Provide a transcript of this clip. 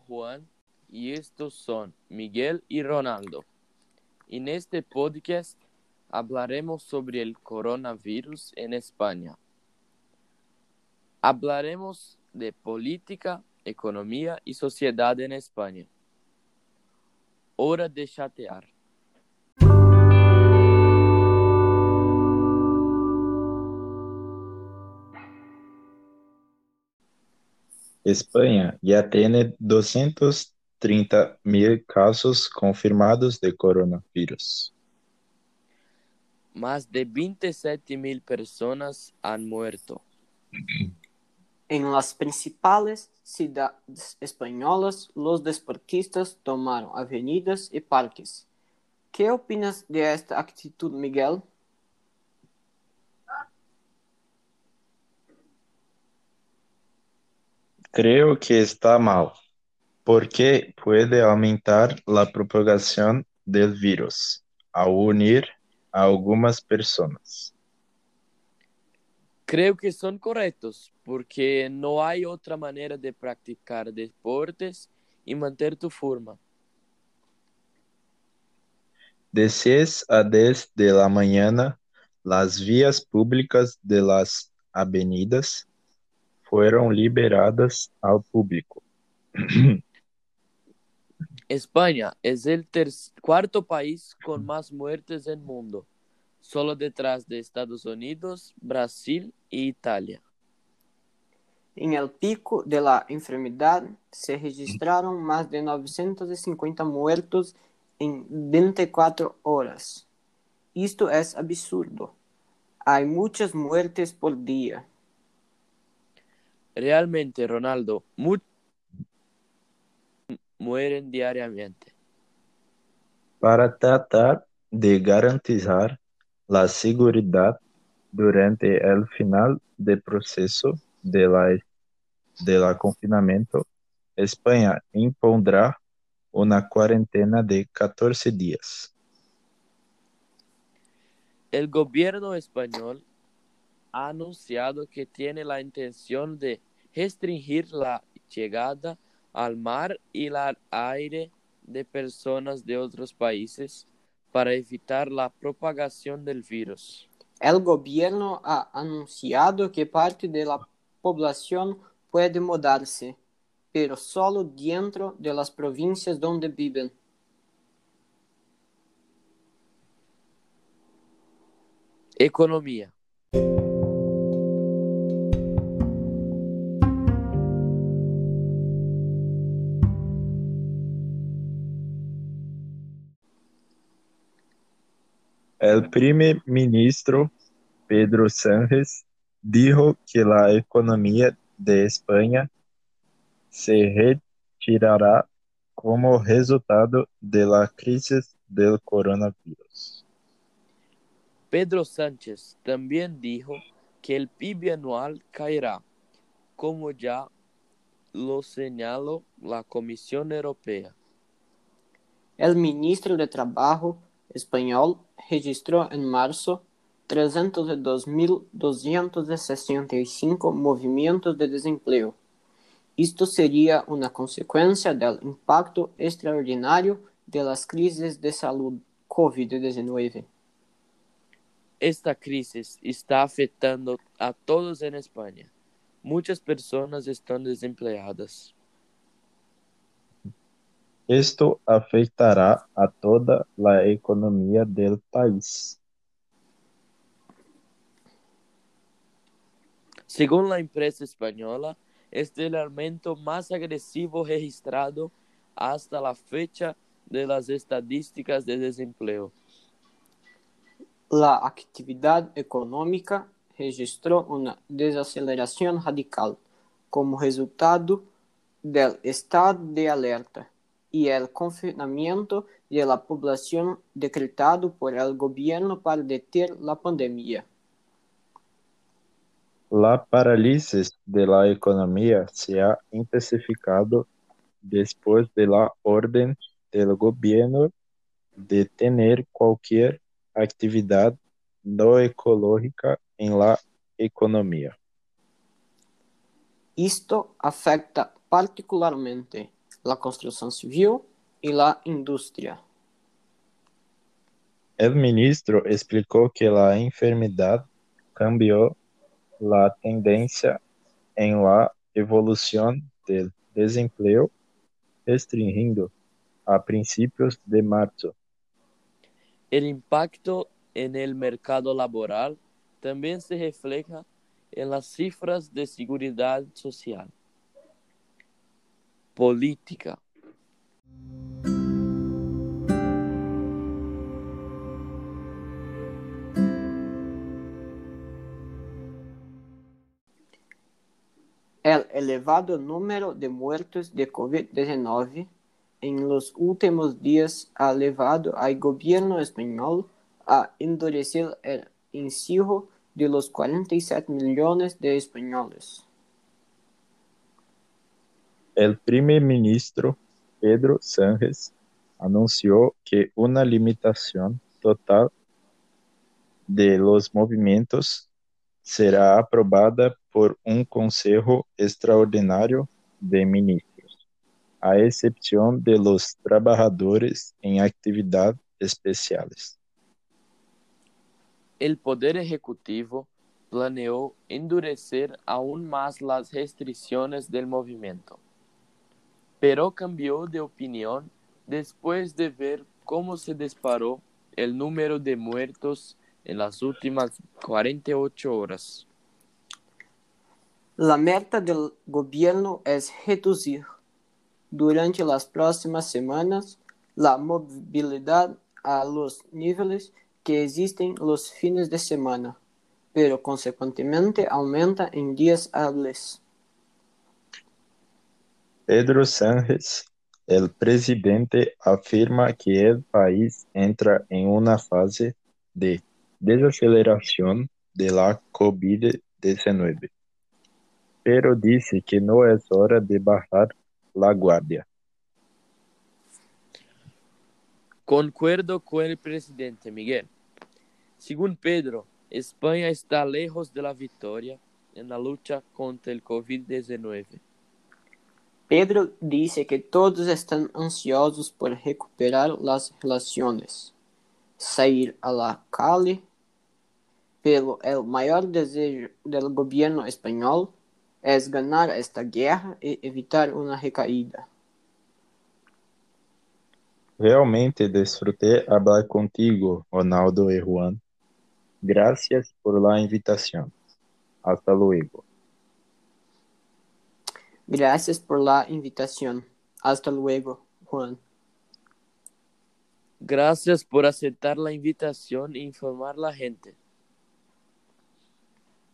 Juan y estos son Miguel y Ronaldo. En este podcast hablaremos sobre el coronavirus en España. Hablaremos de política, economía y sociedad en España. Hora de chatear. España ya tiene 230 mil casos confirmados de coronavirus. Más de 27 mil personas han muerto. En las principales ciudades españolas, los deportistas tomaron avenidas y parques. ¿Qué opinas de esta actitud, Miguel? Creo que está mal, porque puede aumentar la propagación del virus al unir a algunas personas. Creo que son correctos porque no hay otra manera de practicar deportes y mantener tu forma. De 6 a 10 de la mañana, las vías públicas de las avenidas fueron liberadas al público. España es el ter- cuarto país con más muertes en el mundo, solo detrás de Estados Unidos, Brasil y Italia. En el pico de la enfermedad se registraron más de 950 muertos en 24 horas. Esto es absurdo. Hay muchas muertes por día. Realmente, Ronaldo, muchos mueren diariamente. Para tratar de garantizar la seguridad durante el final del proceso de la, de la confinamiento, España impondrá una cuarentena de 14 días. El gobierno español ha anunciado que tiene la intención de restringir la llegada al mar y al aire de personas de otros países para evitar la propagación del virus. El gobierno ha anunciado que parte de la población puede mudarse, pero solo dentro de las provincias donde viven. Economía. El primer ministro Pedro Sánchez dijo que la economía de España se retirará como resultado de la crisis del coronavirus. Pedro Sánchez también dijo que el PIB anual caerá, como ya lo señaló la Comisión Europea. El ministro de Trabajo español registró en marzo 302.265 movimientos de desempleo. Esto sería una consecuencia del impacto extraordinario de las crisis de salud COVID-19. Esta crisis está afectando a todos en España. Muchas personas están desempleadas. Esto afectará a toda la economía del país. Según la empresa española, este es el aumento más agresivo registrado hasta la fecha de las estadísticas de desempleo. La actividad económica registró una desaceleración radical como resultado del estado de alerta y el confinamiento de la población decretado por el gobierno para detener la pandemia. La parálisis de la economía se ha intensificado después de la orden del gobierno de tener cualquier actividad no ecológica en la economía. Esto afecta particularmente la construcción civil y la industria. El ministro explicó que la enfermedad cambió la tendencia en la evolución del desempleo, restringiendo a principios de marzo. El impacto en el mercado laboral también se refleja en las cifras de seguridad social. Política. El elevado número de muertos de COVID-19 en los últimos días ha llevado al gobierno español a endurecer el encierro de los 47 millones de españoles. El primer ministro Pedro Sánchez anunció que una limitación total de los movimientos será aprobada por un Consejo Extraordinario de Ministros, a excepción de los trabajadores en actividades especiales. El Poder Ejecutivo planeó endurecer aún más las restricciones del movimiento, pero cambió de opinión después de ver cómo se disparó el número de muertos en las últimas 48 horas. La meta del gobierno es reducir durante las próximas semanas la movilidad a los niveles que existen los fines de semana, pero consecuentemente aumenta en días hábiles. Pedro Sánchez, el presidente, afirma que el país entra en una fase de desaceleración de la COVID-19, pero dice que no es hora de bajar la guardia. Concuerdo con el presidente Miguel. Según Pedro, España está lejos de la victoria en la lucha contra el COVID-19. Pedro dice que todos están ansiosos por recuperar las relaciones, salir a la calle, pero el mayor deseo del gobierno español es ganar esta guerra y evitar una recaída. Realmente disfruté hablar contigo, Ronaldo y Juan. Gracias por la invitación. Hasta luego. Gracias por la invitación. Hasta luego, Juan. Gracias por aceptar la invitación e informar a la gente.